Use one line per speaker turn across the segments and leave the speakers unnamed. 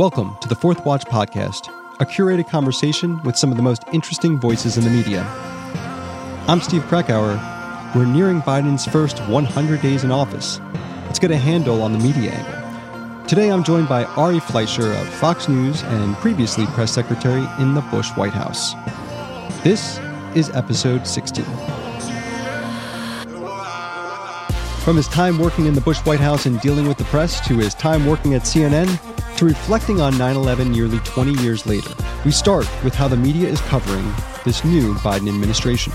Welcome to the Fourth Watch Podcast, a curated conversation with some of the most interesting voices in the media. I'm Steve Krakauer. We're nearing Biden's first 100 days in office. Let's get a handle on the media angle. Today I'm joined by Ari Fleischer of Fox News and previously press secretary in the Bush White House. This is episode 16. From his time working in the Bush White House and dealing with the press to his time working at CNN, to reflecting on 9 11 nearly 20 years later, we start with how the media is covering this new Biden administration.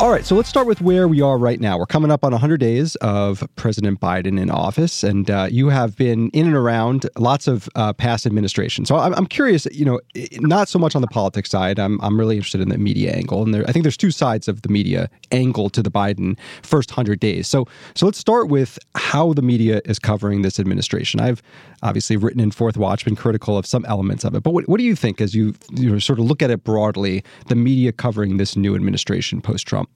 All right, so let's start with where we are right now. We're coming up on 100 days of President Biden in office, and uh, you have been in and around lots of uh, past administrations. So I'm, I'm, curious, you know, not so much on the politics side. I'm, I'm really interested in the media angle, and there, I think there's two sides of the media angle to the Biden first 100 days. So, so let's start with how the media is covering this administration. I've obviously written in Fourth Watch, been critical of some elements of it, but what, what do you think as you, you know, sort of look at it broadly, the media covering this new administration post Trump?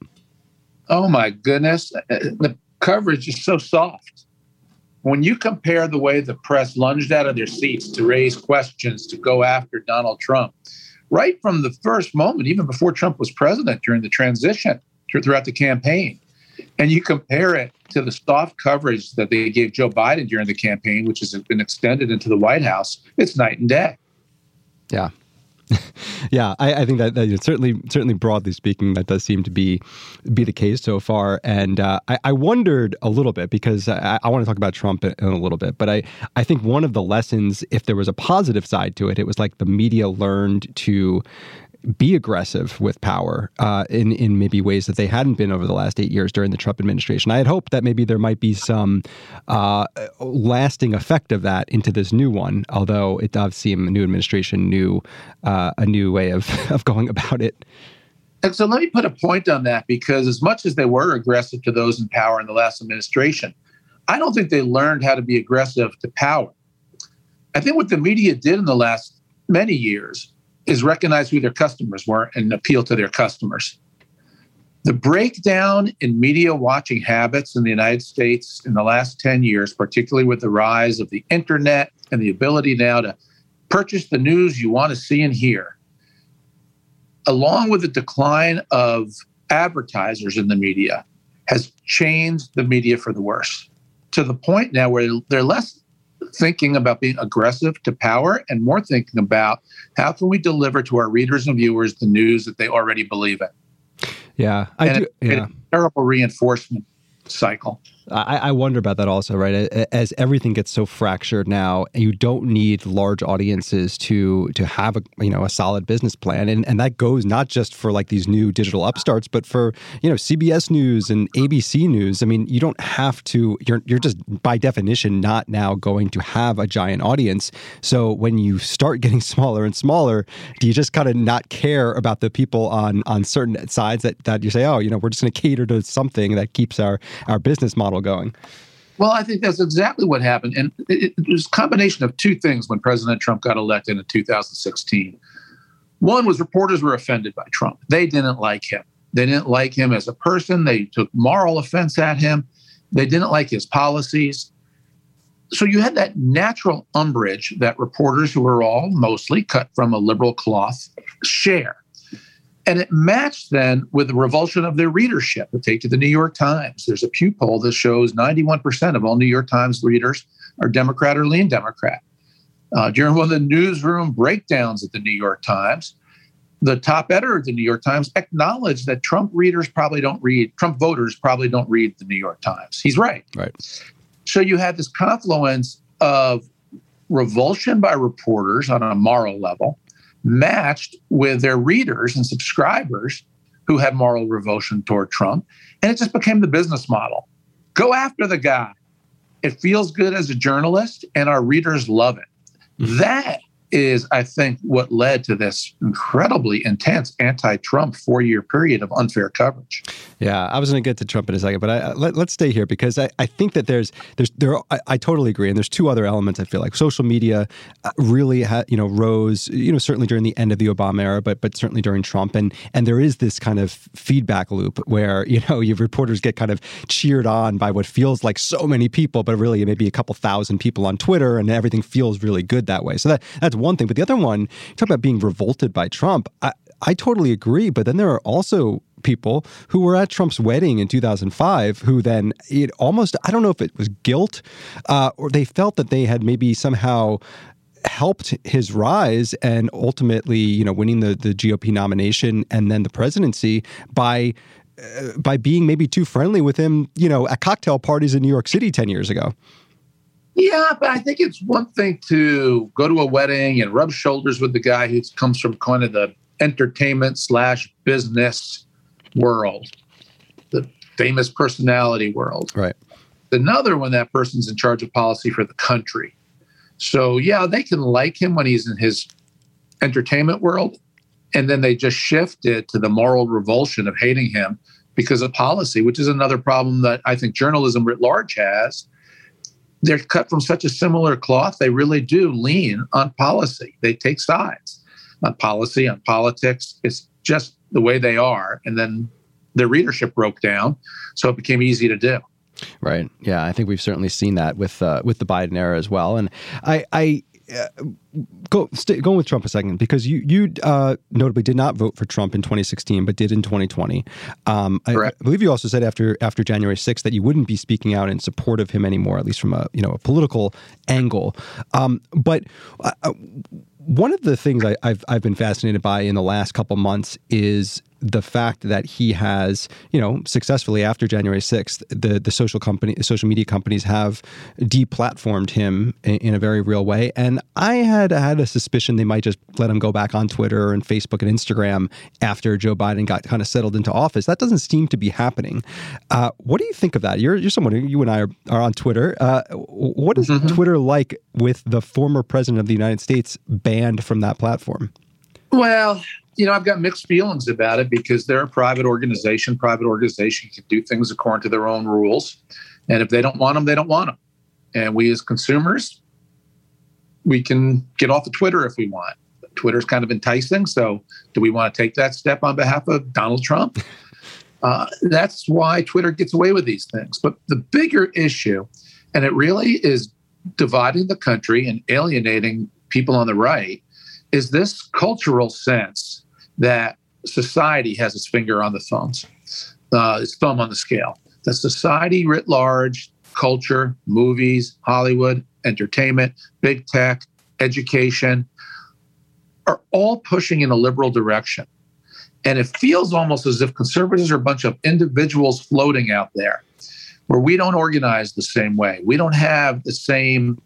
Oh my goodness. Uh, the coverage is so soft. When you compare the way the press lunged out of their seats to raise questions, to go after Donald Trump, right from the first moment, even before Trump was president during the transition throughout the campaign, and you compare it to the soft coverage that they gave Joe Biden during the campaign, which has been extended into the White House, it's night and day.
Yeah, yeah, I, I, think that, that, certainly, certainly broadly speaking, that does seem to be be the case so far. And uh, I, I, wondered a little bit because I, I, want to talk about Trump in, in a little bit, but I I think one of the lessons, if there was a positive side to it, it was like the media learned to be aggressive with power uh, in in maybe ways that they hadn't been over the last eight years during the Trump administration. I had hoped that maybe there might be some uh, lasting effect of that into this new one, although it does seem a new administration knew uh, a new way of of going about it.
And so let me put a point on that because as much as they were aggressive to those in power in the last administration, I don't think they learned how to be aggressive to power. I think what the media did in the last many years is recognize who their customers were and appeal to their customers. The breakdown in media watching habits in the United States in the last 10 years, particularly with the rise of the internet and the ability now to purchase the news you want to see and hear, along with the decline of advertisers in the media, has changed the media for the worse to the point now where they're less thinking about being aggressive to power and more thinking about how can we deliver to our readers and viewers the news that they already believe in.
Yeah, I and do. yeah.
terrible reinforcement cycle.
I, I, wonder about that also, right? As everything gets so fractured now, you don't need large audiences to to have a you know a solid business plan, and and that goes not just for like these new digital upstarts, but for you know CBS News and ABC News. I mean, you don't have to. You're you're just by definition not now going to have a giant audience. So when you start getting smaller and smaller, do you just kind of not care about the people on on certain sides that that you say, oh, you know, we're just going to cater to something that keeps our our business model going?
Well, I think that's exactly what happened. And it, it was a combination of two things when President Trump got elected in 2016. One was reporters were offended by Trump. They didn't like him. They didn't like him as a person. They took moral offense at him. They didn't like his policies. So you had that natural umbrage that reporters who were all mostly cut from a liberal cloth share. And it matched then with the revulsion of their readership. we take to the New York Times. There's a Pew poll that shows 91% of all New York Times readers are Democrat or lean Democrat. Uh, during one of the newsroom breakdowns at the New York Times, the top editor of the New York Times acknowledged that Trump readers probably don't read, Trump voters probably don't read the New York Times. He's right.
Right.
So you had this confluence of revulsion by reporters on a moral level matched with their readers and subscribers who had moral revulsion toward Trump. And it just became the business model. Go after the guy. It feels good as a journalist, and our readers love it. Mm-hmm. That is, I think, what led to this incredibly intense anti-Trump four-year period of unfair coverage.
Yeah, I was going to get to Trump in a second, but I, let, us stay here because I, I think that there's there's there I, I, totally agree, and there's two other elements. I feel like social media uh, really ha, you know rose you know certainly during the end of the Obama era, but but certainly during Trump, and and there is this kind of feedback loop where you know your reporters get kind of cheered on by what feels like so many people, but really maybe a couple thousand people on Twitter, and everything feels really good that way. So that that's one thing. But the other one, talk about being revolted by Trump. I, I totally agree. But then there are also people who were at Trump's wedding in 2005 who then it almost I don't know if it was guilt uh, or they felt that they had maybe somehow helped his rise and ultimately you know winning the the GOP nomination and then the presidency by uh, by being maybe too friendly with him you know at cocktail parties in New York City 10 years ago.
Yeah, but I think it's one thing to go to a wedding and rub shoulders with the guy who comes from kind of the entertainment slash business world, the famous personality world.
Right.
Another when that person's in charge of policy for the country. So yeah, they can like him when he's in his entertainment world, and then they just shift it to the moral revulsion of hating him because of policy, which is another problem that I think journalism writ large has they're cut from such a similar cloth. They really do lean on policy. They take sides on policy, on politics. It's just the way they are. And then their readership broke down, so it became easy to do.
Right. Yeah, I think we've certainly seen that with uh, with the Biden era as well. And I, I uh, go stay, going with Trump a second because you you uh, notably did not vote for Trump in 2016, but did in 2020. Um, I, I, believe you also said after after January 6th that you wouldn't be speaking out in support of him anymore, at least from a you know a political angle. Um, but uh, uh one of the things I, have I've been fascinated by in the last couple months is the fact that he has, you know, successfully after January 6th, the, the social company, social media companies have deplatformed him in, in, a very real way. And I had had a suspicion they might just let him go back on Twitter and Facebook and Instagram after Joe Biden got kind of settled into office. That doesn't seem to be happening. Uh, what do you think of that? You're, you're someone who, you and I are, are on Twitter. Uh, what is mm-hmm. Twitter like with the former president of the United States banned from that platform?
Well, you know, I've got mixed feelings about it because they're a private organization. Private organization can do things according to their own rules. And if they don't want them, they don't want them. And we as consumers, we can get off of Twitter if we want. Twitter's kind of enticing. So do we want to take that step on behalf of Donald Trump? Uh, that's why Twitter gets away with these things. But the bigger issue, and it really is dividing the country and alienating people on the right, is this cultural sense that society has its finger on the thumbs, uh, its thumb on the scale. That society writ large, culture, movies, Hollywood, entertainment, big tech, education, are all pushing in a liberal direction. And it feels almost as if conservatives are a bunch of individuals floating out there where we don't organize the same way. We don't have the same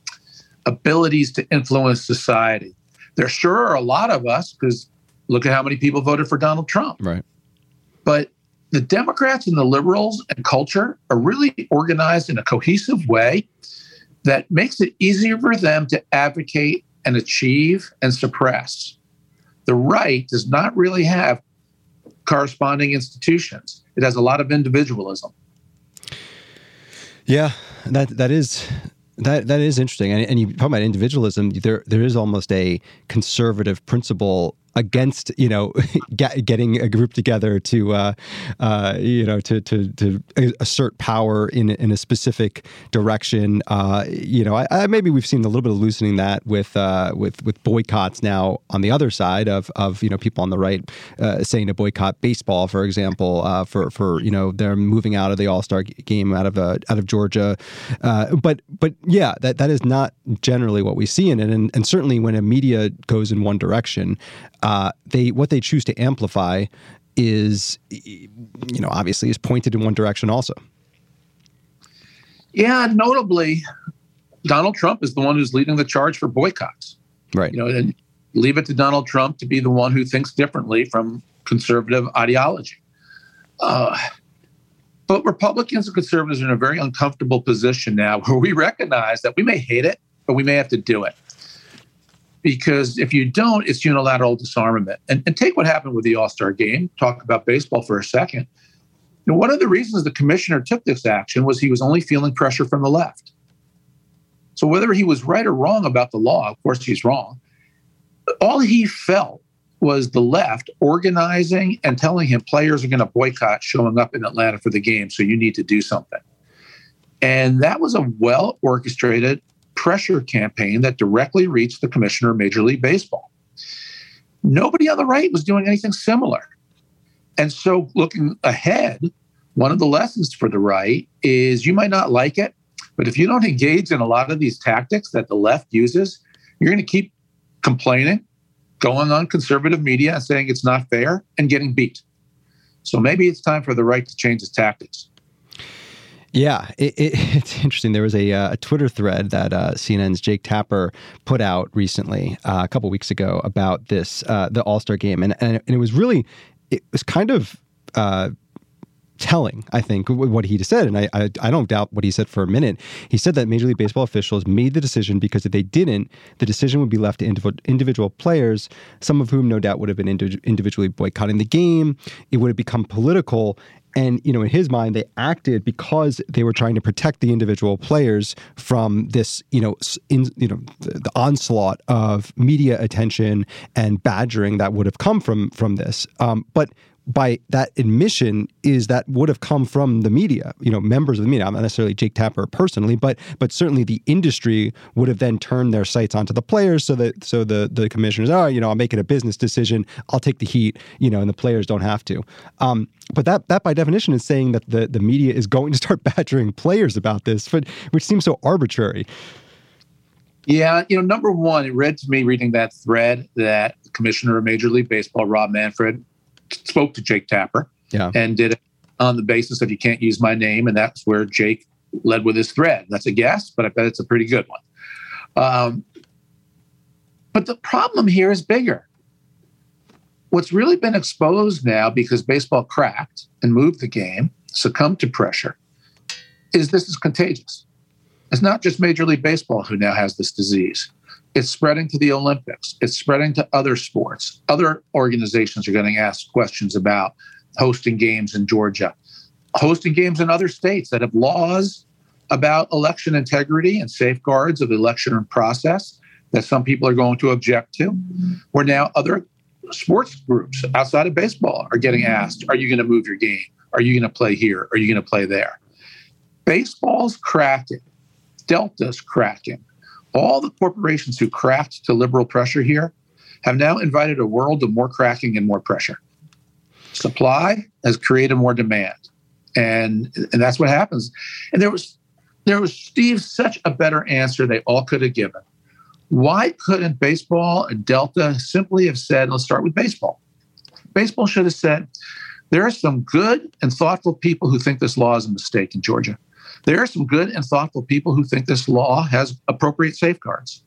abilities to influence society. There sure are a lot of us because Look at how many people voted for Donald Trump.
Right.
But the Democrats and the liberals and culture are really organized in a cohesive way that makes it easier for them to advocate and achieve and suppress. The right does not really have corresponding institutions. It has a lot of individualism.
Yeah, that that is that that is interesting. And, and you talk about individualism. There there is almost a conservative principle against you know get, getting a group together to uh, uh, you know to, to to assert power in in a specific direction. Uh, you know, I, I, maybe we've seen a little bit of loosening that with uh, with with boycotts now on the other side of of you know people on the right uh, saying to boycott baseball, for example, uh, for for you know they're moving out of the All Star game out of out of Georgia. but but yeah, that that is not generally what we see in it, and, and certainly when a media goes in one direction uh, they what they choose to amplify is, you know, obviously is pointed in one direction also.
Yeah, notably, Donald Trump is the one who's leading the charge for boycotts.
Right.
You know, and leave it to Donald Trump to be the one who thinks differently from conservative ideology. Uh, but Republicans and conservatives are in a very uncomfortable position now where we recognize that we may hate it, but we may have to do it. Because if you don't, it's unilateral disarmament. And, and take what happened with the All Star game, talk about baseball for a second. And one of the reasons the commissioner took this action was he was only feeling pressure from the left. So whether he was right or wrong about the law, of course he's wrong, all he felt was the left organizing and telling him players are going to boycott showing up in Atlanta for the game, so you need to do something. And that was a well orchestrated pressure campaign that directly reached the commissioner of Major League Baseball. Nobody on the right was doing anything similar. And so, looking ahead, one of the lessons for the right is you might not like it, but if you don't engage in a lot of these tactics that the left uses, you're going to keep complaining, going on conservative media and saying it's not fair, and getting beat. So maybe it's time for the right to change its tactics.
Yeah, it, it, it's interesting. There was a, uh, a Twitter thread that uh, CNN's Jake Tapper put out recently, uh, a couple weeks ago, about this uh, the All Star game, and, and it was really it was kind of uh, telling, I think, what he just said. And I, I, I, don't doubt what he said for a minute. He said that Major League Baseball officials made the decision because if they didn't, the decision would be left to individual players, some of whom no doubt would have been individually boycotting the game. It would have become political. And you know, in his mind, they acted because they were trying to protect the individual players from this, you know, in, you know, the, the onslaught of media attention and badgering that would have come from from this. Um, but by that admission is that would have come from the media, you know, members of the media. Not necessarily Jake Tapper personally, but but certainly the industry would have then turned their sights onto the players, so that so the the commissioners, oh, you know, I'm making a business decision, I'll take the heat, you know, and the players don't have to. Um, but that that by definition is saying that the the media is going to start badgering players about this, but which seems so arbitrary.
Yeah, you know, number one, it read to me reading that thread that Commissioner of Major League Baseball Rob Manfred spoke to Jake Tapper
yeah.
and did it on the basis of you can't use my name. And that's where Jake led with his thread. That's a guess, but I bet it's a pretty good one. Um, but the problem here is bigger. What's really been exposed now because baseball cracked and moved the game, succumbed to pressure, is this is contagious. It's not just Major League Baseball who now has this disease. It's spreading to the Olympics. It's spreading to other sports. Other organizations are getting asked questions about hosting games in Georgia, hosting games in other states that have laws about election integrity and safeguards of the election process that some people are going to object to. Where now other sports groups outside of baseball are getting asked, are you going to move your game? Are you going to play here? Are you going to play there? Baseball's cracking. Delta's cracking all the corporations who craft to liberal pressure here have now invited a world of more cracking and more pressure. Supply has created more demand. And, and that's what happens. And there was there was Steve such a better answer they all could have given. Why couldn't baseball and Delta simply have said, let's start with baseball? Baseball should have said, there are some good and thoughtful people who think this law is a mistake in Georgia. There are some good and thoughtful people who think this law has appropriate safeguards.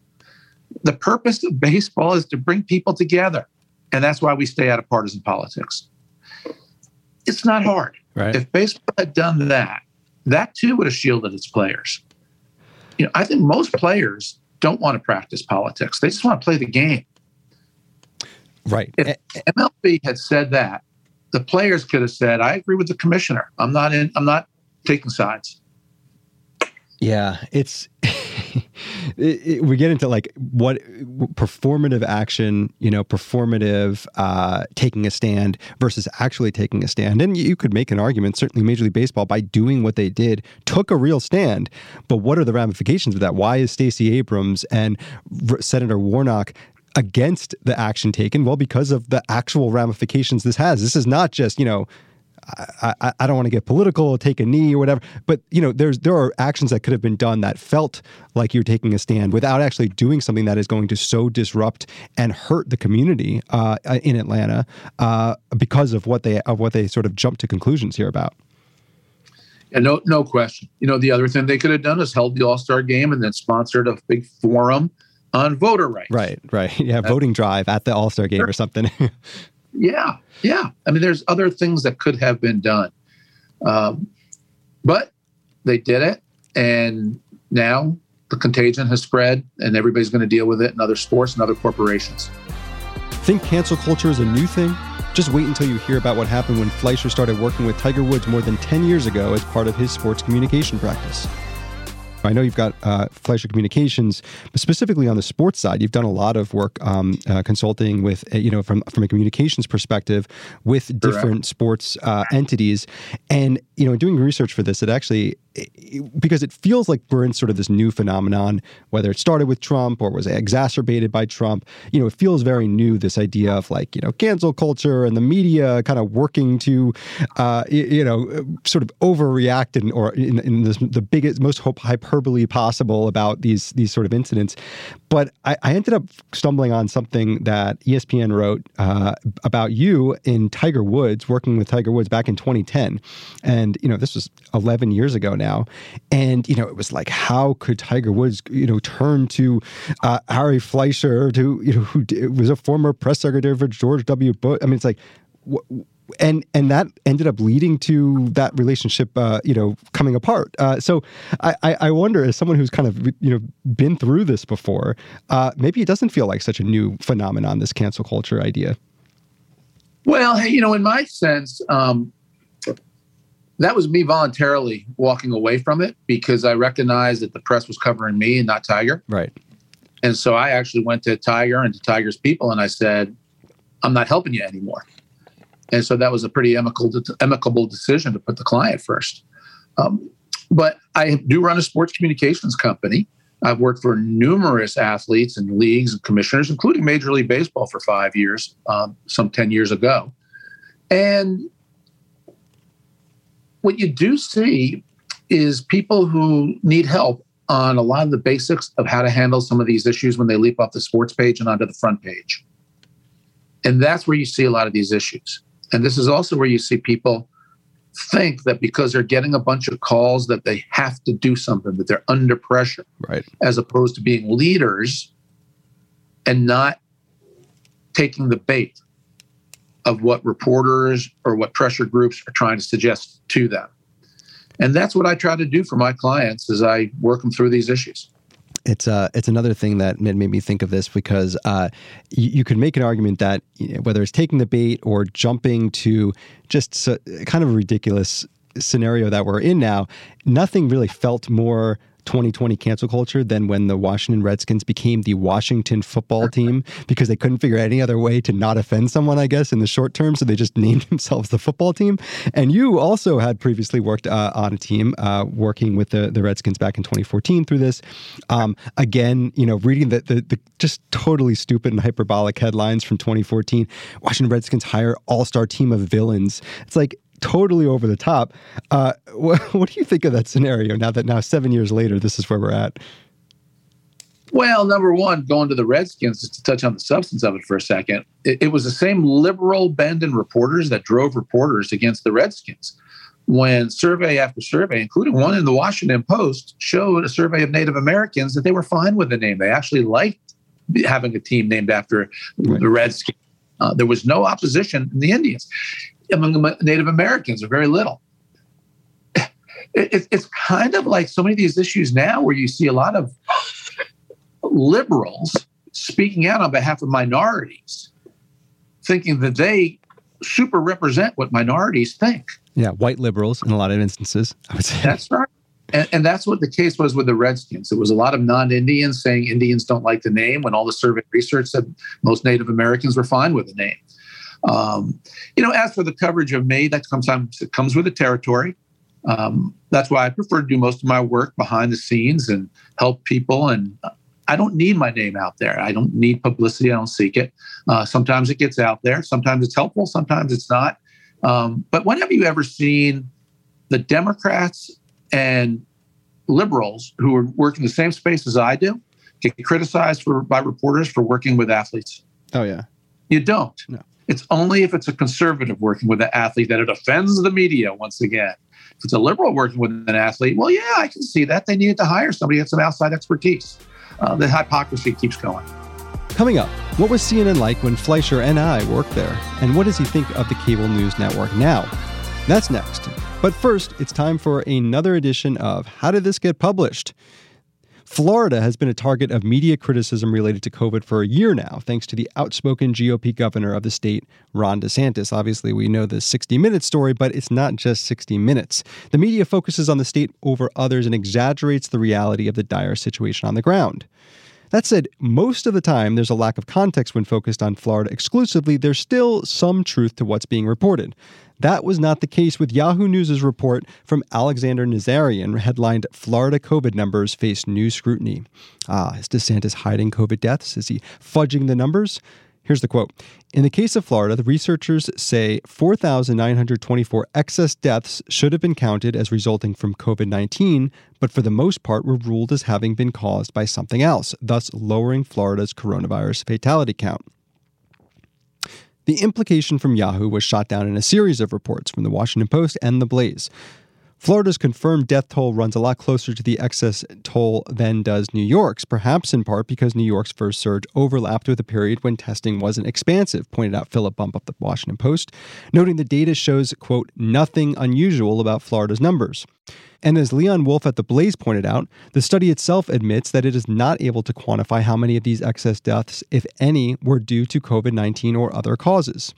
The purpose of baseball is to bring people together. And that's why we stay out of partisan politics. It's not hard.
Right.
If baseball had done that, that too would have shielded its players. You know, I think most players don't want to practice politics. They just want to play the game.
Right.
If eh, eh. MLB had said that, the players could have said, "I agree with the commissioner. I'm not in. I'm not taking sides."
Yeah, it's it, it, we get into like what performative action, you know, performative uh, taking a stand versus actually taking a stand. And you could make an argument. Certainly, Major League Baseball, by doing what they did, took a real stand. But what are the ramifications of that? Why is Stacey Abrams and Senator Warnock against the action taken? Well, because of the actual ramifications this has. This is not just, you know, I, I, don't want to get political, take a knee or whatever, but you know, there's there are actions that could have been done that felt like you're taking a stand without actually doing something that is going to so disrupt and hurt the community uh, in Atlanta uh, because of what they of what they sort of jumped to conclusions here about.
Yeah, no, no question. You know, the other thing they could have done is held the All Star game and then sponsored a big forum on voter rights.
Right, right. Yeah, voting drive at the All Star game or something.
Yeah, yeah. I mean, there's other things that could have been done, um, but they did it, and now the contagion has spread and everybody's going to deal with it in other sports and other corporations.
Think cancel culture is a new thing? Just wait until you hear about what happened when Fleischer started working with Tiger Woods more than 10 years ago as part of his sports communication practice. I know you've got uh, Fleischer Communications, but specifically on the sports side, you've done a lot of work um, uh, consulting with, uh, you know, from from a communications perspective with different Correct. sports uh, entities, and you know, doing research for this, it actually because it feels like we're in sort of this new phenomenon, whether it started with Trump or was exacerbated by Trump. You know, it feels very new. This idea of like you know cancel culture and the media kind of working to, uh, you know, sort of overreact and or in, in this, the biggest, most hyperbole possible about these these sort of incidents. But I, I ended up stumbling on something that ESPN wrote uh, about you in Tiger Woods, working with Tiger Woods back in 2010, and you know this was 11 years ago now now. And, you know, it was like, how could Tiger Woods, you know, turn to uh, Ari Fleischer, to, you know, who was a former press secretary for George W. Bush? I mean, it's like, and and that ended up leading to that relationship, uh, you know, coming apart. Uh, so I, I wonder, as someone who's kind of you know been through this before, uh, maybe it doesn't feel like such a new phenomenon. This cancel culture idea.
Well, you know, in my sense, um, that was me voluntarily walking away from it because I recognized that the press was covering me and not Tiger.
Right.
And so I actually went to Tiger and to Tiger's people and I said, I'm not helping you anymore. And so that was a pretty amicable, amicable decision to put the client first. Um, but I do run a sports communications company. I've worked for numerous athletes and leagues and commissioners, including Major League Baseball for five years, um, some 10 years ago. And what you do see is people who need help on a lot of the basics of how to handle some of these issues when they leap off the sports page and onto the front page. And that's where you see a lot of these issues. And this is also where you see people think that because they're getting a bunch of calls that they have to do something, that they're under pressure,
right?
As opposed to being leaders and not taking the bait of what reporters or what pressure groups are trying to suggest to them. And that's what I try to do for my clients as I work them through these issues.
It's uh, it's another thing that made, made me think of this because uh, you, you could make an argument that you know, whether it's taking the bait or jumping to just so, kind of a ridiculous scenario that we're in now, nothing really felt more 2020 cancel culture than when the Washington Redskins became the Washington football team because they couldn't figure out any other way to not offend someone, I guess, in the short term. So they just named themselves the football team. And you also had previously worked uh, on a team uh, working with the, the Redskins back in 2014 through this. Um, again, you know, reading the, the, the just totally stupid and hyperbolic headlines from 2014 Washington Redskins hire all star team of villains. It's like, totally over the top. Uh, what, what do you think of that scenario now that now seven years later, this is where we're at?
Well, number one, going to the Redskins, just to touch on the substance of it for a second, it, it was the same liberal bend in reporters that drove reporters against the Redskins. When survey after survey, including one in the Washington Post, showed a survey of Native Americans that they were fine with the name. They actually liked having a team named after right. the Redskins. Uh, there was no opposition in the Indians among Native Americans or very little. It, it's kind of like so many of these issues now where you see a lot of liberals speaking out on behalf of minorities, thinking that they super represent what minorities think.
Yeah, white liberals in a lot of instances, I would say.
That's right. And, and, that's what the case was with the Redskins. It was a lot of non Indians saying Indians don't like the name when all the survey research said most Native Americans were fine with the name. Um, you know, as for the coverage of me, that sometimes it comes with the territory. Um, that's why I prefer to do most of my work behind the scenes and help people. And I don't need my name out there. I don't need publicity. I don't seek it. Uh, sometimes it gets out there. Sometimes it's helpful. Sometimes it's not. Um, but when have you ever seen the Democrats and liberals who are working the same space as I do get criticized for by reporters for working with athletes?
Oh yeah.
You don't. No. It's only if it's a conservative working with an athlete that it offends the media once again. If it's a liberal working with an athlete, well, yeah, I can see that. They needed to hire somebody with some outside expertise. Uh, the hypocrisy keeps going.
Coming up, what was CNN like when Fleischer and I worked there? And what does he think of the cable news network now? That's next. But first, it's time for another edition of How Did This Get Published? Florida has been a target of media criticism related to COVID for a year now, thanks to the outspoken GOP governor of the state, Ron DeSantis. Obviously, we know the 60 minute story, but it's not just 60 minutes. The media focuses on the state over others and exaggerates the reality of the dire situation on the ground. That said, most of the time there's a lack of context when focused on Florida exclusively. There's still some truth to what's being reported. That was not the case with Yahoo News' report from Alexander Nazaryan, headlined Florida COVID numbers face new scrutiny. Ah, is DeSantis hiding COVID deaths? Is he fudging the numbers? Here's the quote In the case of Florida, the researchers say 4,924 excess deaths should have been counted as resulting from COVID 19, but for the most part were ruled as having been caused by something else, thus lowering Florida's coronavirus fatality count. The implication from Yahoo was shot down in a series of reports from the Washington Post and the Blaze. Florida's confirmed death toll runs a lot closer to the excess toll than does New York's, perhaps in part because New York's first surge overlapped with a period when testing wasn't expansive, pointed out Philip Bump of the Washington Post, noting the data shows, quote, nothing unusual about Florida's numbers. And as Leon Wolf at the Blaze pointed out, the study itself admits that it is not able to quantify how many of these excess deaths, if any, were due to COVID 19 or other causes.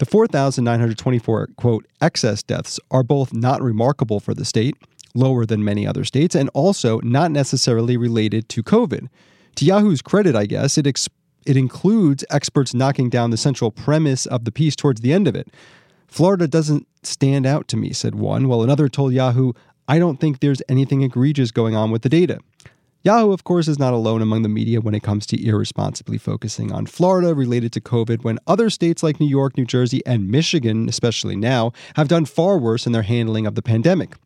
The 4,924, quote, excess deaths are both not remarkable for the state, lower than many other states, and also not necessarily related to COVID. To Yahoo's credit, I guess, it, ex- it includes experts knocking down the central premise of the piece towards the end of it. Florida doesn't stand out to me, said one, while another told Yahoo, I don't think there's anything egregious going on with the data. Yahoo, of course, is not alone among the media when it comes to irresponsibly focusing on Florida related to COVID, when other states like New York, New Jersey, and Michigan, especially now, have done far worse in their handling of the pandemic.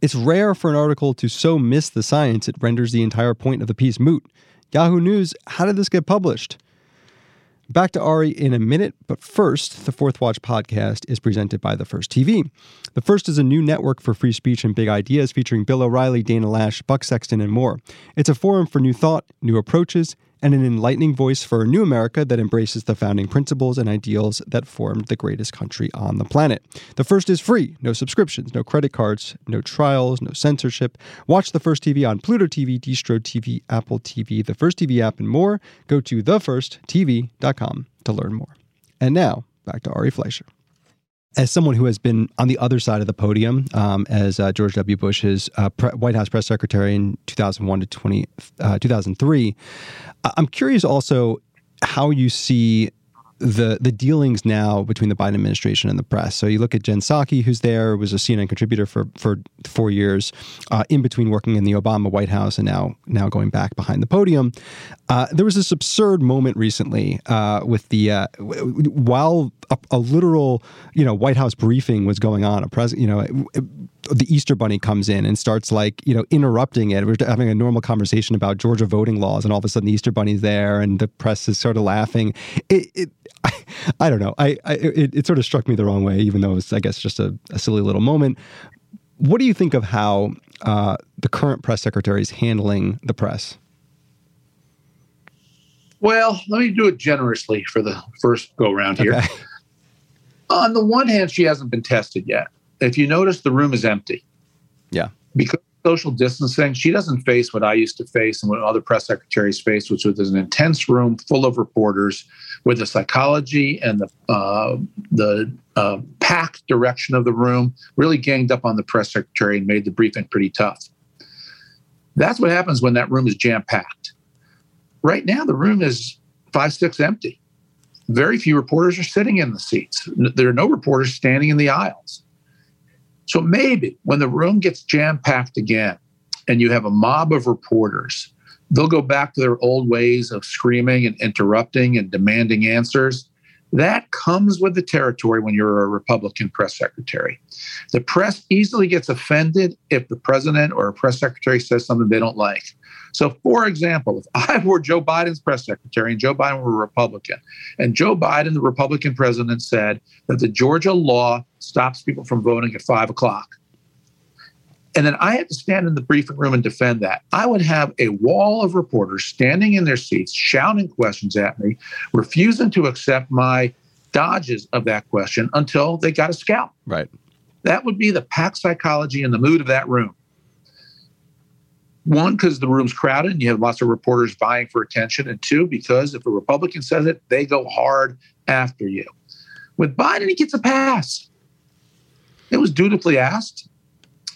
It's rare for an article to so miss the science it renders the entire point of the piece moot. Yahoo News, how did this get published? Back to Ari in a minute, but first, the Fourth Watch podcast is presented by The First TV. The First is a new network for free speech and big ideas featuring Bill O'Reilly, Dana Loesch, Buck Sexton, and more. It's a forum for new thought, new approaches, and an enlightening voice for a new America that embraces the founding principles and ideals that formed the greatest country on the planet. The first is free, no subscriptions, no credit cards, no trials, no censorship. Watch the First TV on Pluto TV, Distro TV, Apple TV, the First TV app, and more. Go to thefirsttv.com to learn more. And now, back to Ari Fleischer as someone who has been on the other side of the podium um, as uh, George W. Bush's uh, pre- White House press secretary in 2001 to 20, uh, 2003, I'm curious also how you see the the dealings now between the Biden administration and the press. So you look at Jen Psaki, who's there, was a CNN contributor for for four years, uh, in between working in the Obama White House and now now going back behind the podium. Uh, there was this absurd moment recently uh, with the uh, while a, a, literal you know White House briefing was going on, a president you know. The Easter Bunny comes in and starts like you know interrupting it. We're having a normal conversation about Georgia voting laws, and all of a sudden the Easter Bunny's there, and the press is sort of laughing. It, it I, I, don't know. I, I it, it, sort of struck me the wrong way, even though it's I guess just a, a silly little moment. What do you think of how uh, the current press secretary is handling the press?
Well, let me do it generously for the first go round here. Okay. On the one hand, she hasn't been tested yet if you notice, the room is empty.
Yeah.
Because social distancing, she doesn't face what I used to face and what other press secretaries face, which was an intense room full of reporters with the psychology and the uh, the uh, packed direction of the room really ganged up on the press secretary and made the briefing pretty tough. That's what happens when that room is jam packed. Right now, the room is five, six empty. Very few reporters are sitting in the seats. There are no reporters standing in the aisles. So maybe when the room gets jam packed again and you have a mob of reporters, they'll go back to their old ways of screaming and interrupting and demanding answers. That comes with the territory when you're a Republican press secretary. The press easily gets offended if the president or a press secretary says something they don't like. So, for example, if I were Joe Biden's press secretary and Joe Biden were a Republican, and Joe Biden, the Republican president, said that the Georgia law stops people from voting at five o'clock, and then I had to stand in the briefing room and defend that. I would have a wall of reporters standing in their seats, shouting questions at me, refusing to accept my dodges of that question until they got a scalp.
Right.
That would be the pack psychology and the mood of that room. one, because the room's crowded and you have lots of reporters vying for attention. And two, because if a Republican says it, they go hard after you. With Biden, he gets a pass. It was dutifully asked.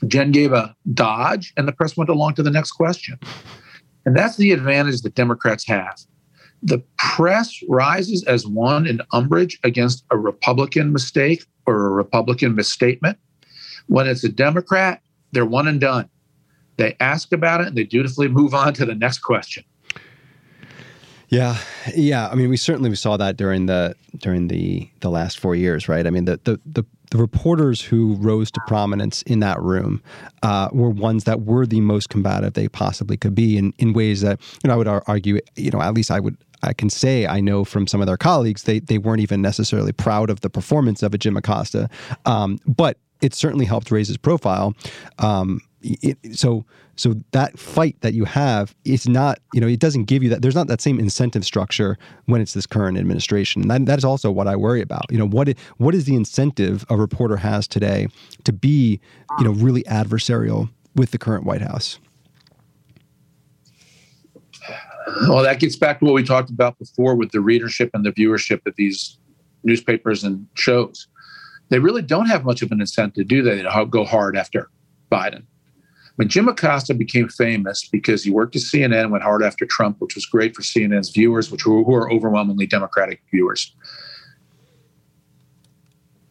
Jen gave a dodge, and the press went along to the next question. And that's the advantage that Democrats have. The press rises as one in umbrage against a Republican mistake or a Republican misstatement. When it's a Democrat, they're one and done. They ask about it and they dutifully move on to the next question.
Yeah, yeah. I mean, we certainly we saw that during the during the the last four years, right? I mean, the the the, the reporters who rose to prominence in that room uh, were ones that were the most combative they possibly could be, in in ways that you know I would argue, you know, at least I would I can say I know from some of their colleagues they they weren't even necessarily proud of the performance of a Jim Acosta, um, but it certainly helped raise his profile. Um, it, so so that fight that you have is not you know it doesn't give you that there's not that same incentive structure when it's this current administration and that, that is also what I worry about you know what is, what is the incentive a reporter has today to be you know really adversarial with the current White House.
Well, that gets back to what we talked about before with the readership and the viewership of these newspapers and shows. They really don't have much of an incentive, do they, to go hard after Biden? When Jim Acosta became famous because he worked at CNN, and went hard after Trump, which was great for CNN's viewers, which were, who are overwhelmingly Democratic viewers.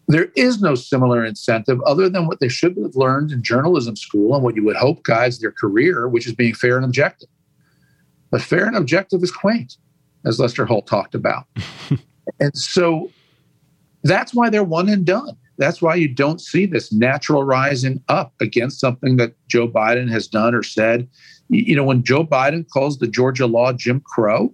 There is no similar incentive other than what they should have learned in journalism school and what you would hope guides their career, which is being fair and objective. But fair and objective is quaint, as Lester Holt talked about. and so that's why they're one and done. That's why you don't see this natural rising up against something that Joe Biden has done or said. You know, when Joe Biden calls the Georgia law Jim Crow,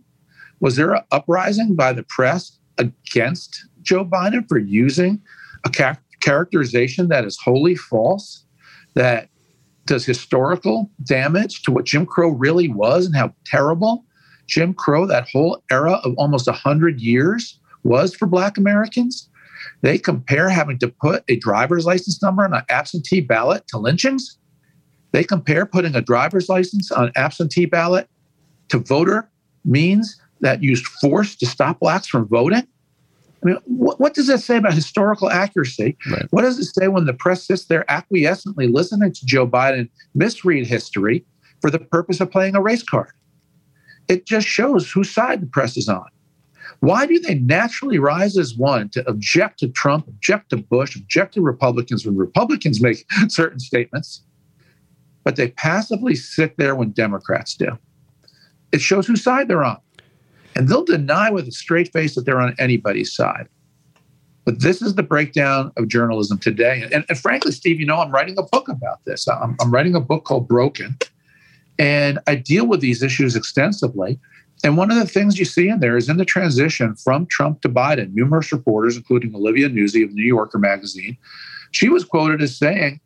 was there an uprising by the press against Joe Biden for using a ca- characterization that is wholly false, that does historical damage to what Jim Crow really was and how terrible Jim Crow, that whole era of almost 100 years, was for Black Americans? They compare having to put a driver's license number on an absentee ballot to lynchings. They compare putting a driver's license on an absentee ballot to voter means that used force to stop blacks from voting. I mean, what, what does that say about historical accuracy? Right. What does it say when the press sits there acquiescently listening to Joe Biden misread history for the purpose of playing a race card? It just shows whose side the press is on. Why do they naturally rise as one to object to Trump, object to Bush, object to Republicans when Republicans make certain statements, but they passively sit there when Democrats do? It shows whose side they're on. And they'll deny with a straight face that they're on anybody's side. But this is the breakdown of journalism today. And, and frankly, Steve, you know, I'm writing a book about this. I'm, I'm writing a book called Broken. And I deal with these issues extensively. And one of the things you see in there is in the transition from Trump to Biden, numerous reporters, including Olivia Nuzzi of New Yorker magazine, she was quoted as saying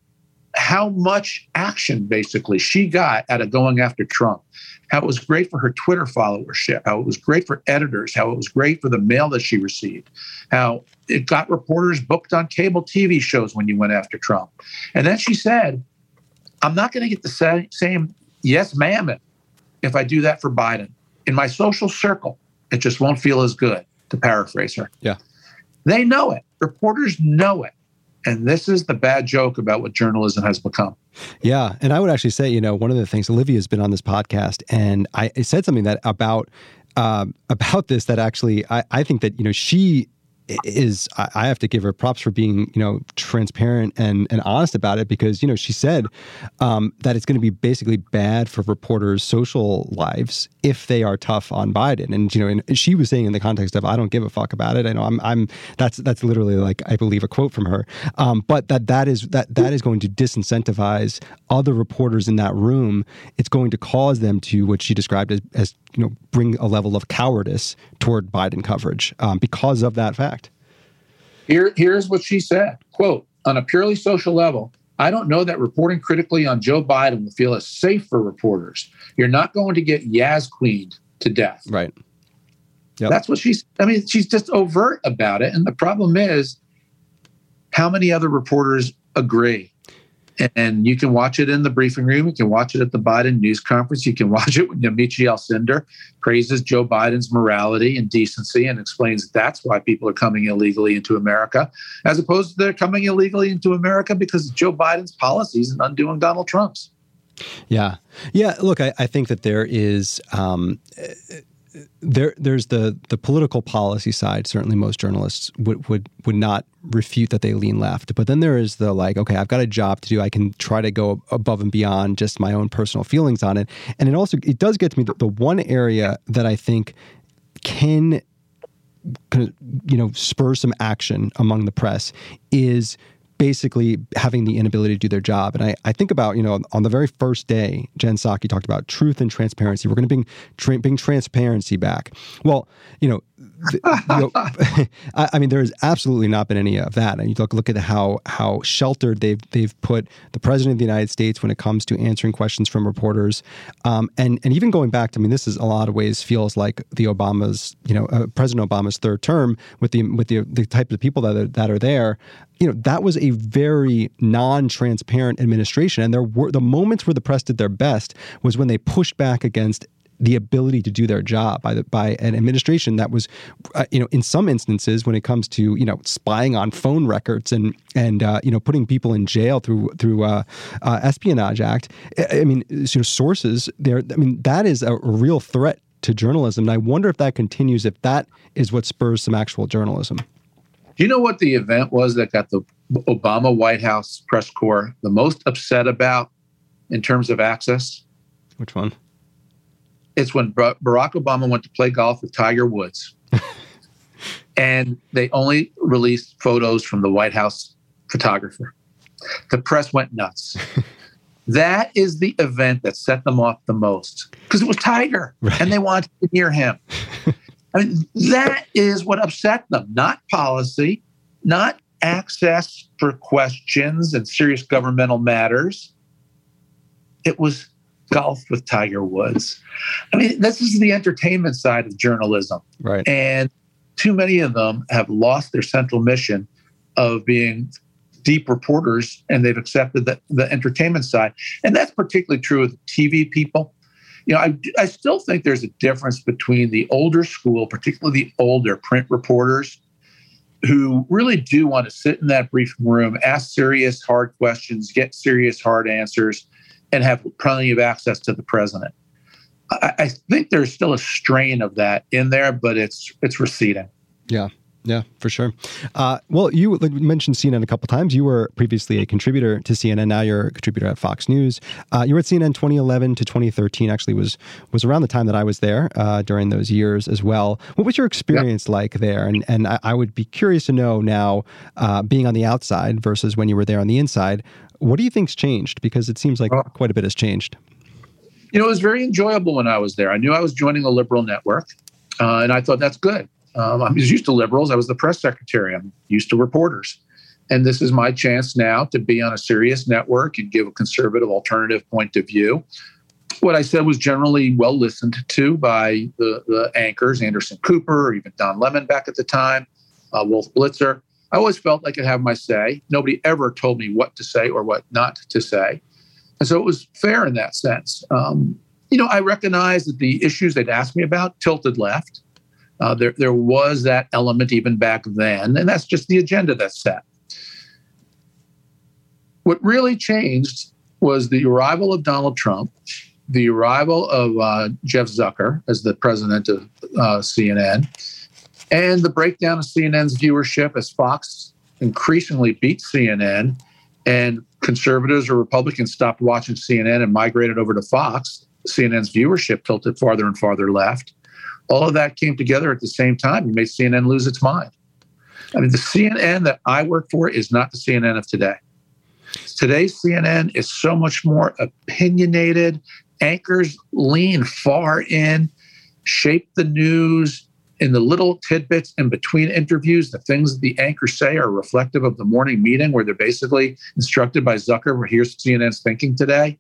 how much action basically she got out of going after Trump, how it was great for her Twitter followership, how it was great for editors, how it was great for the mail that she received, how it got reporters booked on cable TV shows when you went after Trump. And then she said, I'm not going to get the same yes, ma'am, if I do that for Biden in my social circle, it just won't feel as good, to paraphrase her.
Yeah.
They know it. Reporters know it. And this is the bad joke about what journalism has become.
Yeah. And I would actually say, you know, one of the things Olivia has been on this podcast, and I said something that about um, about this that actually I, I think that, you know, she is I have to give her props for being you know transparent and and honest about it because you know she said um, that it's going to be basically bad for reporters' social lives if they are tough on Biden. And you know and she was saying in the context of I don't give a fuck about it. I know I'm I'm that's that's literally like I believe a quote from her. Um, but that that is that that is going to disincentivize other reporters in that room. It's going to cause them to what she described as, as you know bring a level of cowardice toward Biden coverage um, because of that fact.
Here, here's what she said: "Quote on a purely social level." I don't know that reporting critically on Joe Biden will feel as safe for reporters. You're not going to get Yaz queened to death.
Right.
Yep. That's what she's, I mean, she's just overt about it. And the problem is, how many other reporters agree? And you can watch it in the briefing room. You can watch it at the Biden news conference. You can watch it when Yamiche Alcindor praises Joe Biden's morality and decency and explains that's why people are coming illegally into America, as opposed to they're coming illegally into America because Joe Biden's policies and undoing Donald Trump's.
Yeah. Yeah. Look, I, I think that there is. Um, there there's the the political policy side certainly most journalists would would would not refute that they lean left. But then there is the like okay I've got a job to do. I can try to go above and beyond just my own personal feelings on it. And it also it does get to me the, the one area that I think can you know spur some action among the press is basically having the inability to do their job. And I, I think about, you know, on the very first day, Jen Psaki talked about truth and transparency. We're going to bring, tra- bring transparency back. Well, you know, you know, I, I, mean, there has absolutely not been any of that. And you look look at how how sheltered they've they've put the president of the United States when it comes to answering questions from reporters, um, and and even going back to I mean, this is a lot of ways feels like the Obama's you know uh, President Obama's third term with the with the the type of people that are, that are there. You know, that was a very non-transparent administration, and there were the moments where the press did their best was when they pushed back against the ability to do their job by the, by an administration that was, uh, you know, in some instances when it comes to you know spying on phone records and and uh, you know putting people in jail through through uh, uh Espionage Act. I, I mean, you know, sources there. I mean, that is a, a real threat to journalism, and I wonder if that continues. If that is what spurs some actual journalism.
Do you know what the event was that got the Obama White House press corps the most upset about in terms of access?
Which one?
It's when Barack Obama went to play golf with Tiger Woods. and they only released photos from the White House photographer. The press went nuts. that is the event that set them off the most because it was Tiger right. and they wanted to hear him. I mean, that is what upset them, not policy, not access for questions and serious governmental matters. It was golf with Tiger Woods. I mean, this is the entertainment side of journalism.
Right.
And too many of them have lost their central mission of being deep reporters and they've accepted the, the entertainment side. And that's particularly true with TV people. You know, I, I still think there's a difference between the older school, particularly the older print reporters, who really do want to sit in that briefing room, ask serious, hard questions, get serious, hard answers, and have plenty of access to the president. I, I think there's still a strain of that in there, but it's it's receding.
Yeah. Yeah, for sure. Uh, well, you mentioned CNN a couple times. You were previously a contributor to CNN. Now you're a contributor at Fox News. Uh, you were at CNN 2011 to 2013. Actually, was was around the time that I was there uh, during those years as well. What was your experience yeah. like there? And and I, I, would be curious to know now, uh, being on the outside versus when you were there on the inside. What do you think's changed? Because it seems like uh, quite a bit has changed.
You know, it was very enjoyable when I was there. I knew I was joining a liberal network, uh, and I thought that's good. Um, I was used to liberals. I was the press secretary. I'm used to reporters. And this is my chance now to be on a serious network and give a conservative alternative point of view. What I said was generally well listened to by the, the anchors, Anderson Cooper, or even Don Lemon back at the time, uh, Wolf Blitzer. I always felt I could have my say. Nobody ever told me what to say or what not to say. And so it was fair in that sense. Um, you know, I recognize that the issues they'd asked me about tilted left. Uh, there, there was that element even back then, and that's just the agenda that's set. What really changed was the arrival of Donald Trump, the arrival of uh, Jeff Zucker as the president of uh, CNN, and the breakdown of CNN's viewership as Fox increasingly beat CNN and conservatives or Republicans stopped watching CNN and migrated over to Fox. CNN's viewership tilted farther and farther left. All of that came together at the same time and made CNN lose its mind. I mean, the CNN that I work for is not the CNN of today. Today's CNN is so much more opinionated. Anchors lean far in, shape the news, in the little tidbits in between interviews, the things that the anchors say are reflective of the morning meeting where they're basically instructed by Zucker, here's CNN's thinking today.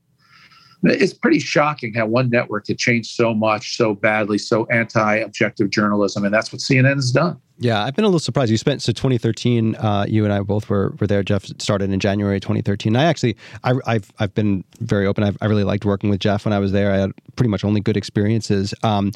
It's pretty shocking how one network had changed so much, so badly, so anti objective journalism. And that's what CNN has done.
Yeah, I've been a little surprised. You spent so 2013. Uh, you and I both were were there. Jeff started in January 2013. I actually, I, have I've been very open. I've, i really liked working with Jeff when I was there. I had pretty much only good experiences, um,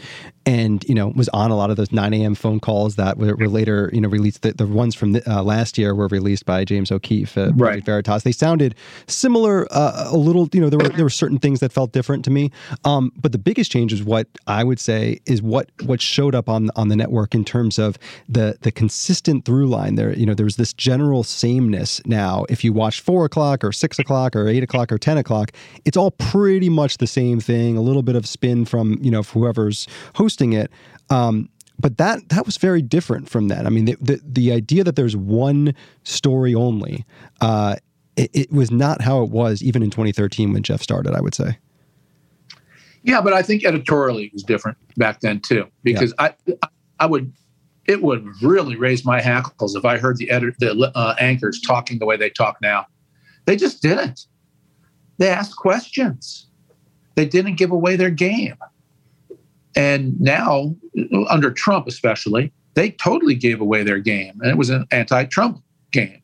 and you know was on a lot of those 9 a.m. phone calls that were, were later you know released. The, the ones from the, uh, last year were released by James O'Keefe at right. Veritas. They sounded similar, uh, a little. You know, there were there were certain things that felt different to me, um, but the biggest change is what I would say is what what showed up on on the network in terms of the the consistent through line there. You know, there's this general sameness now. If you watch four o'clock or six o'clock or eight o'clock or ten o'clock, it's all pretty much the same thing. A little bit of spin from you know whoever's hosting it. Um, but that that was very different from that. I mean, the the, the idea that there's one story only, uh, it, it, was not how it was even in 2013 when Jeff started. I would say.
Yeah, but I think editorially it was different back then too, because yeah. I I would it would really raise my hackles if I heard the edit, the uh, anchors talking the way they talk now. They just didn't. They asked questions. They didn't give away their game. And now, under Trump especially, they totally gave away their game, and it was an anti-Trump game.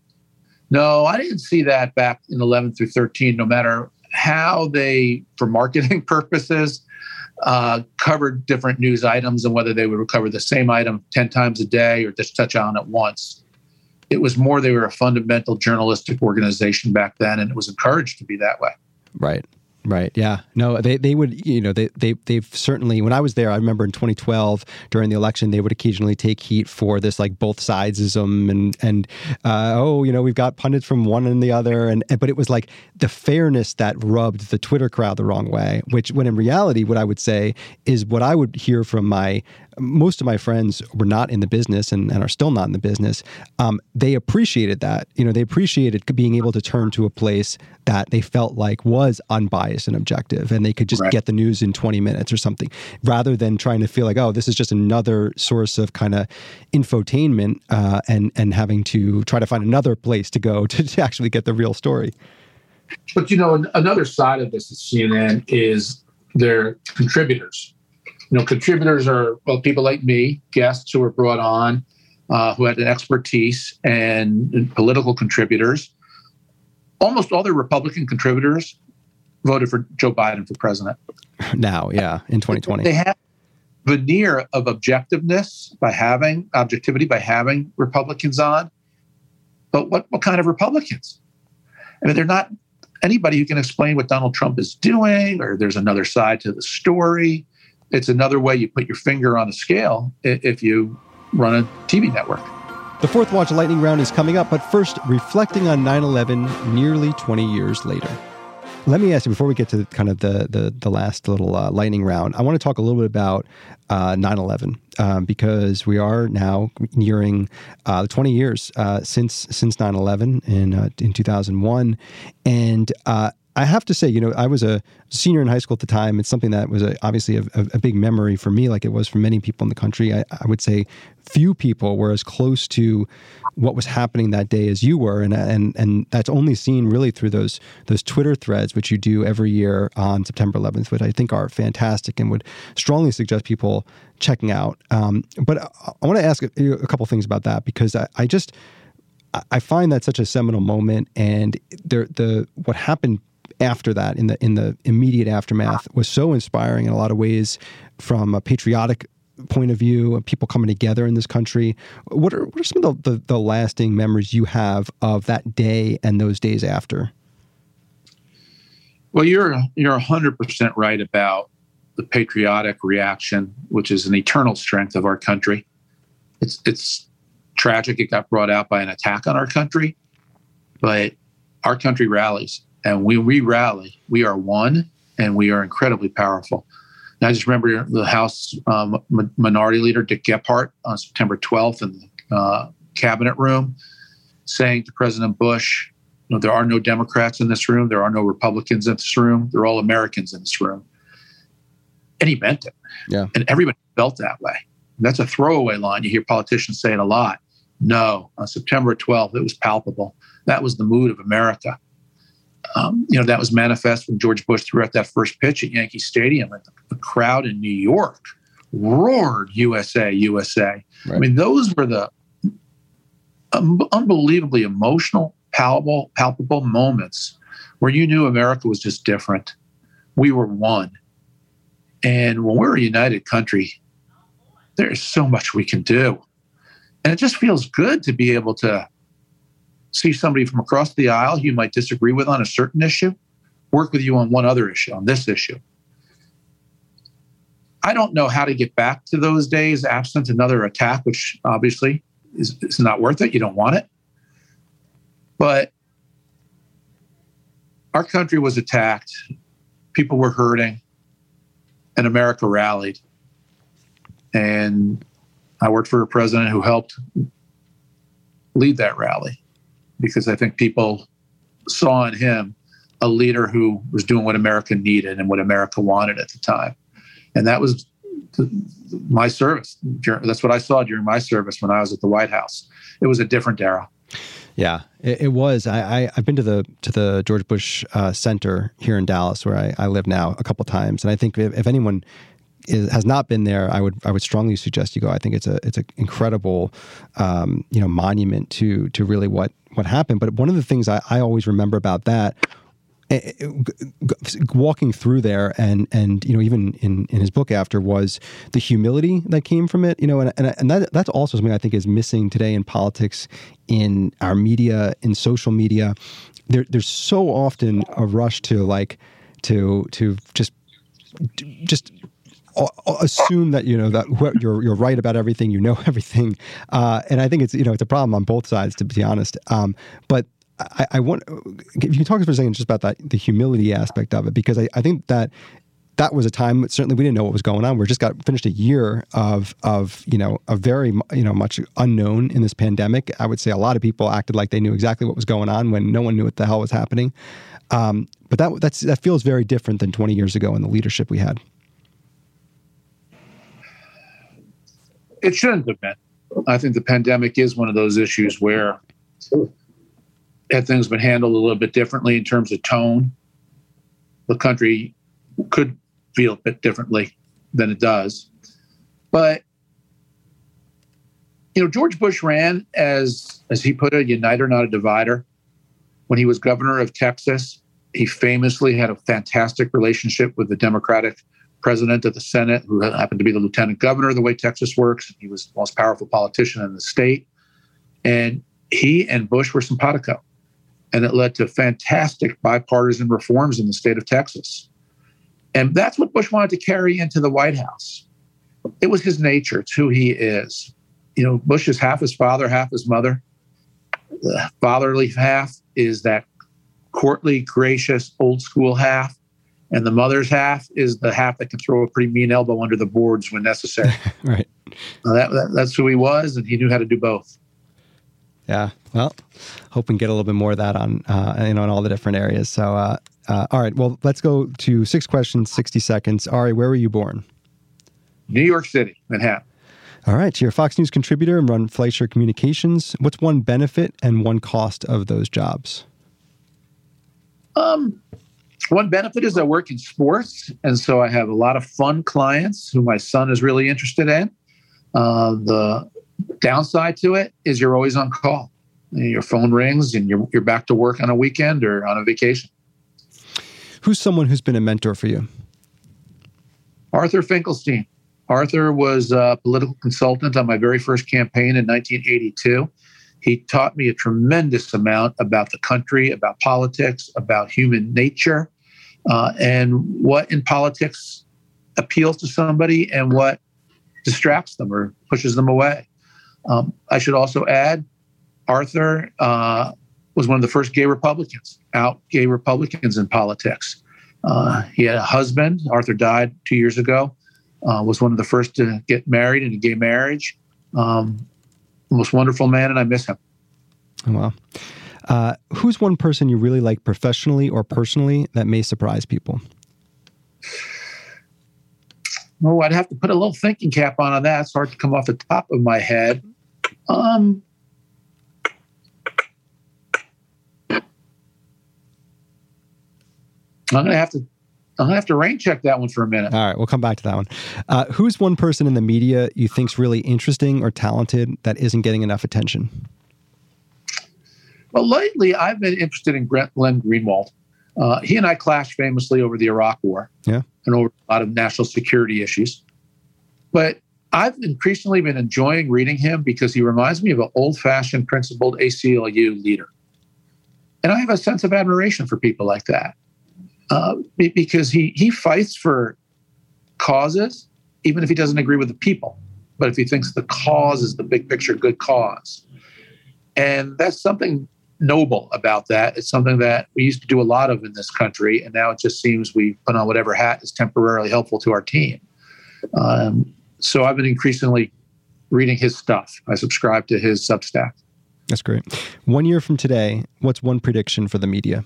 No, I didn't see that back in 11 through 13. No matter how they, for marketing purposes, uh, covered different news items and whether they would cover the same item 10 times a day or just touch on it once. It was more they were a fundamental journalistic organization back then, and it was encouraged to be that way.
Right. Right. Yeah. No, they, they would, you know, they, they, they've certainly, when I was there, I remember in 2012 during the election, they would occasionally take heat for this like both sidesism and, and, uh, oh, you know, we've got pundits from one and the other. And, but it was like the fairness that rubbed the Twitter crowd the wrong way, which when in reality, what I would say is what I would hear from my most of my friends were not in the business and, and are still not in the business. Um, they appreciated that. You know, they appreciated being able to turn to a place that they felt like was unbiased and objective, and they could just right. get the news in 20 minutes or something, rather than trying to feel like, oh, this is just another source of kind of infotainment, uh, and and having to try to find another place to go to, to actually get the real story.
But you know, another side of this at CNN is their contributors you know, contributors are well people like me, guests who were brought on, uh, who had an expertise, and, and political contributors. Almost all the Republican contributors voted for Joe Biden for president.
Now, yeah, in 2020,
they have veneer of objectiveness by having objectivity by having Republicans on. But what what kind of Republicans? I mean, they're not anybody who can explain what Donald Trump is doing, or there's another side to the story it's another way you put your finger on the scale if you run a TV network.
The fourth watch lightning round is coming up, but first, reflecting on 9 11 nearly 20 years later. Let me ask you before we get to kind of the the, the last little uh, lightning round. I want to talk a little bit about uh, 9 11 um, because we are now nearing uh, 20 years uh, since since 9 11 in uh, in 2001, and uh, I have to say, you know, I was a senior in high school at the time. It's something that was a, obviously a, a, big memory for me, like it was for many people in the country. I, I, would say few people were as close to what was happening that day as you were, and and and that's only seen really through those those Twitter threads, which you do every year on September 11th, which I think are fantastic and would strongly suggest people checking out. Um, but I, I want to ask a, a couple things about that because I, I just. I find that such a seminal moment, and the the what happened after that in the in the immediate aftermath was so inspiring in a lot of ways from a patriotic point of view of people coming together in this country. What are what are some of the, the, the lasting memories you have of that day and those days after?
Well you're you're 100% right about the patriotic reaction which is an eternal strength of our country. It's it's tragic it got brought out by an attack on our country but our country rallies and when we rally, we are one and we are incredibly powerful. And I just remember the House um, Minority Leader Dick Gephardt on September 12th in the uh, cabinet room saying to President Bush, you know, there are no Democrats in this room. There are no Republicans in this room. They're all Americans in this room. And he meant it.
Yeah.
And everybody felt that way. that's a throwaway line. You hear politicians say it a lot. No, on September 12th, it was palpable. That was the mood of America. Um, you know, that was manifest when George Bush threw out that first pitch at Yankee Stadium. And the, crowd in New York roared USA, USA. Right. I mean, those were the um, unbelievably emotional, palpable, palpable moments where you knew America was just different. We were one. And when we're a united country, there's so much we can do. And it just feels good to be able to see somebody from across the aisle you might disagree with on a certain issue, work with you on one other issue, on this issue. I don't know how to get back to those days absent another attack, which obviously is, is not worth it. You don't want it. But our country was attacked, people were hurting, and America rallied. And I worked for a president who helped lead that rally because I think people saw in him a leader who was doing what America needed and what America wanted at the time. And that was my service. That's what I saw during my service when I was at the White House. It was a different era.
Yeah, it, it was. I, I have been to the to the George Bush uh, Center here in Dallas, where I, I live now, a couple times, and I think if, if anyone is, has not been there, I would I would strongly suggest you go. I think it's a it's an incredible um, you know monument to to really what what happened. But one of the things I, I always remember about that Eh, eh, walking through there and and you know even in in his book after was the humility that came from it you know and and, and that that's also something I think is missing today in politics in our media in social media there there's so often a rush to like to to just just assume that you know that you're you're right about everything, you know everything, uh, and I think it's you know it's a problem on both sides to be honest. Um, but I, I, want if you can talk for a second just about that the humility aspect of it because I, I think that that was a time certainly we didn't know what was going on. We just got finished a year of of you know a very you know much unknown in this pandemic. I would say a lot of people acted like they knew exactly what was going on when no one knew what the hell was happening. Um, but that that's that feels very different than 20 years ago in the leadership we had.
It shouldn't have been. I think the pandemic is one of those issues where had things been handled a little bit differently in terms of tone, the country could feel a bit differently than it does. But you know, George Bush ran as as he put it, a uniter, not a divider. When he was governor of Texas, he famously had a fantastic relationship with the Democratic president of the Senate, who happened to be the lieutenant governor the way Texas works. He was the most powerful politician in the state. And he and Bush were simpatico and it led to fantastic bipartisan reforms in the state of Texas. And that's what Bush wanted to carry into the White House. It was his nature, it's who he is. You know, Bush is half his father, half his mother. The fatherly half is that courtly, gracious, old school half. And the mother's half is the half that can throw a pretty mean elbow under the boards when necessary.
right.
Uh, that, that, that's who he was, and he knew how to do both.
Yeah. Well, hope we can get a little bit more of that on uh, you know in all the different areas. So, uh, uh, all right. Well, let's go to six questions, sixty seconds. Ari, where were you born?
New York City, Manhattan.
All right. So you're a Fox News contributor and run Fleischer Communications. What's one benefit and one cost of those jobs?
Um, one benefit is I work in sports, and so I have a lot of fun clients who my son is really interested in. Uh, the Downside to it is you're always on call. Your phone rings and you're, you're back to work on a weekend or on a vacation.
Who's someone who's been a mentor for you?
Arthur Finkelstein. Arthur was a political consultant on my very first campaign in 1982. He taught me a tremendous amount about the country, about politics, about human nature, uh, and what in politics appeals to somebody and what distracts them or pushes them away. Um, I should also add, Arthur uh, was one of the first gay Republicans, out gay Republicans in politics. Uh, he had a husband. Arthur died two years ago. Uh, was one of the first to get married in a gay marriage. Um, most wonderful man, and I miss him.
Wow. Uh, who's one person you really like professionally or personally that may surprise people?
Oh, I'd have to put a little thinking cap on on that. It's hard to come off the top of my head. Um, I'm going to have to I'll have to rain check that one for a minute.
All right, we'll come back to that one. Uh, who's one person in the media you think's really interesting or talented that isn't getting enough attention?
Well, lately I've been interested in Glenn Greenwald. Uh, he and I clashed famously over the Iraq War
yeah.
and over a lot of national security issues. But I've increasingly been enjoying reading him because he reminds me of an old fashioned, principled ACLU leader. And I have a sense of admiration for people like that uh, because he, he fights for causes, even if he doesn't agree with the people. But if he thinks the cause is the big picture good cause. And that's something noble about that. It's something that we used to do a lot of in this country, and now it just seems we put on whatever hat is temporarily helpful to our team. Um, so I've been increasingly reading his stuff. I subscribe to his Substack.
That's great. One year from today, what's one prediction for the media?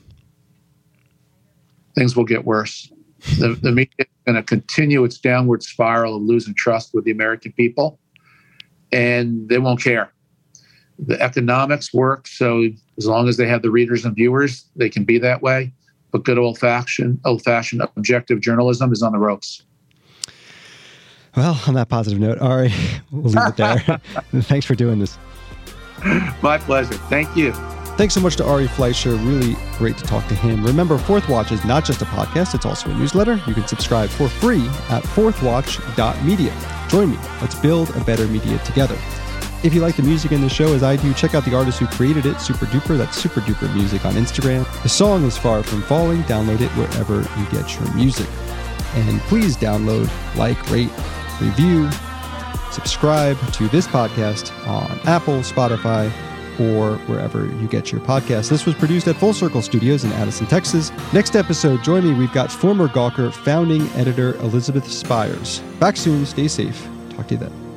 Things will get worse. The, the media is going to continue its downward spiral of losing trust with the American people, and they won't care the economics work. So as long as they have the readers and viewers, they can be that way. But good old fashioned, old fashioned objective journalism is on the ropes.
Well, on that positive note, Ari, we'll leave it there. Thanks for doing this.
My pleasure. Thank you.
Thanks so much to Ari Fleischer. Really great to talk to him. Remember, Fourth Watch is not just a podcast, it's also a newsletter. You can subscribe for free at fourthwatch.media. Join me. Let's build a better media together. If you like the music in the show as I do, check out the artist who created it, Super Duper. That's Super Duper Music on Instagram. The song is Far From Falling. Download it wherever you get your music. And please download, like, rate, review, subscribe to this podcast on Apple, Spotify, or wherever you get your podcast. This was produced at Full Circle Studios in Addison, Texas. Next episode, join me. We've got former Gawker founding editor Elizabeth Spiers. Back soon. Stay safe. Talk to you then.